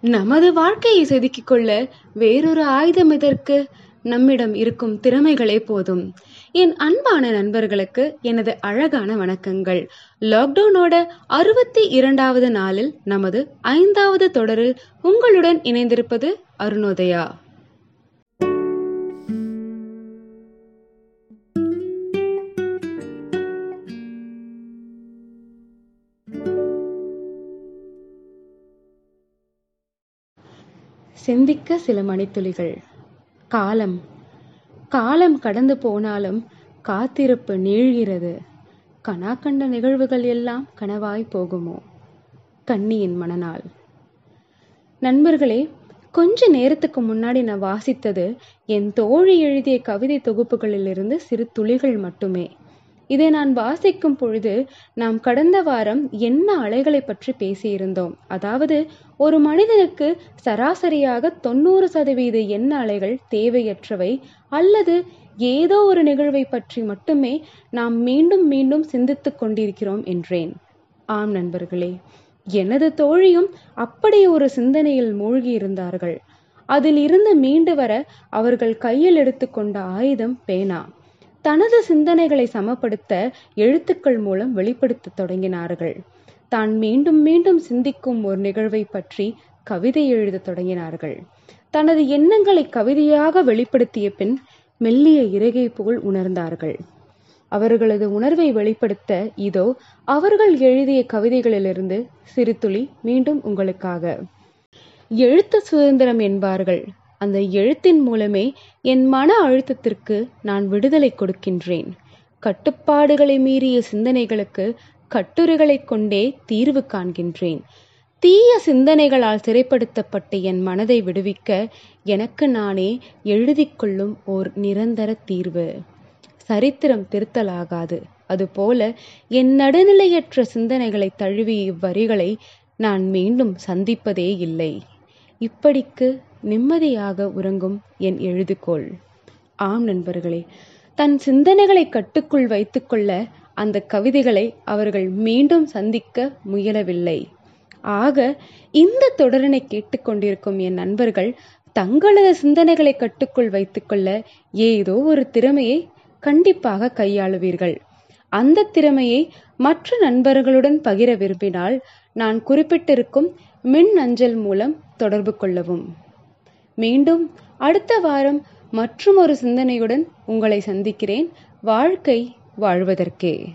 நமது வாழ்க்கையை செதுக்கிக் கொள்ள வேறொரு ஆயுதம் எதற்கு? நம்மிடம் இருக்கும் திறமைகளே போதும். என் அன்பான நண்பர்களுக்கு எனது அழகான வணக்கங்கள். லாக்டவுனோட அறுபத்தி இரண்டாவது நாளில் நமது ஐந்தாவது தொடரில் உங்களுடன் இணைந்திருப்பது அருணோதயா. சிந்திக்க சில மணித்துளிகள். காலம். காலம் கடந்து போனாலும் காத்திருப்பு நீழ்கிறது கனா கண்ட நிகழ்வுகள் எல்லாம் கனவாய் போகுமோ? கண்ணியின் மனநாள். நண்பர்களே கொஞ்ச நேரத்துக்கு முன்னாடி நான் வாசித்தது என் தோழி எழுதிய கவிதை தொகுப்புகளிலிருந்து சிறு துளிகள் மட்டுமே. இதை நான் வாசிக்கும் பொழுது நாம் கடந்த வாரம் என்ன அலைகளை பற்றி பேசியிருந்தோம்? அதாவது ஒரு மனிதனுக்கு சராசரியாக தொண்ணூறு சதவீத எண்ண அலைகள் தேவையற்றவை அல்லது ஏதோ ஒரு நிகழ்வை பற்றி மட்டுமே நாம் மீண்டும் மீண்டும் சிந்தித்துக் கொண்டிருக்கிறோம் என்றேன். ஆம் நண்பர்களே எனது தோழியும் அப்படி ஒரு சிந்தனையில் மூழ்கி இருந்தார்கள் அதில் இருந்து மீண்டு வர அவர்கள் கையில் எடுத்துக்கொண்ட ஆயுதம் பேனா. தனது சிந்தனைகளை சமப்படுத்த எழுத்துக்கள் மூலம் வெளிப்படுத்த தொடங்கினார்கள். தான் மீண்டும் மீண்டும் சிந்திக்கும் ஒரு நிகழ்வை பற்றி கவிதை எழுத தொடங்கினார்கள். தனது எண்ணங்களை கவிதையாக வெளிப்படுத்திய பின் மெல்லிய இறகை போல் உணர்ந்தார்கள். அவர்களது உணர்வை வெளிப்படுத்த இதோ அவர்கள் எழுதிய கவிதைகளிலிருந்து சிறு துளி மீண்டும் உங்களுக்காக. எழுத்து சுதந்திரம் என்பார்கள். அந்த எழுத்தின் மூலமே என் மன அழுத்தத்திற்கு நான் விடுதலை கொடுக்கின்றேன். கட்டுப்பாடுகளை மீறிய சிந்தனைகளுக்கு கட்டுரைகளைக் கொண்டே தீர்வு காண்கின்றேன். தீய சிந்தனைகளால் சிறைப்படுத்தப்பட்ட என் மனதை விடுவிக்க எனக்கு நானே எழுதிக்கொள்ளும் ஓர் நிரந்தர தீர்வு. சரித்திரம் திருத்தலாகாது. அதுபோல என் நடுநிலையற்ற சிந்தனைகளை தழுவி இவ்வரிகளை நான் மீண்டும் சந்திப்பதே இல்லை. இப்படிக்கு நிம்மதியாக உறங்கும் என் எழுதுகோள். ஆம் நண்பர்களே தன் சிந்தனைகளை கட்டுக்குள் வைத்துக்கொள்ள அந்த கவிதைகளை அவர்கள் மீண்டும் சந்திக்க முயலவில்லை. ஆக இந்த தொடரினை கேட்டுக்கொண்டிருக்கும் என் நண்பர்கள் தங்களது சிந்தனைகளை கட்டுக்குள் வைத்துக்கொள்ள ஏதோ ஒரு திறமையை கண்டிப்பாக கையாளுவீர்கள். அந்த திறமையை மற்ற நண்பர்களுடன் பகிர விரும்பினால் நான் குறிப்பிட்டிருக்கும் மின் அஞ்சல் மூலம் தொடர்பு கொள்ளவும். மீண்டும் அடுத்த வாரம் மற்றும் ஒரு சிந்தனையுடன் உங்களை சந்திக்கிறேன். வாழ்க்கை வாழ்வதற்கே.